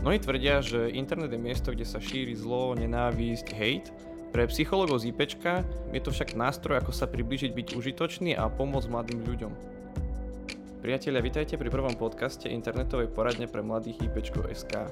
Mnohí tvrdia, že internet je miesto, kde sa šíri zlo, nenávisť, hate. Pre psychologov z IP je to však nástroj, ako sa priblížiť byť užitočný a pomôcť mladým ľuďom. Priatelia, vitajte pri prvom podcaste internetovej poradne pre mladých IPčko.sk.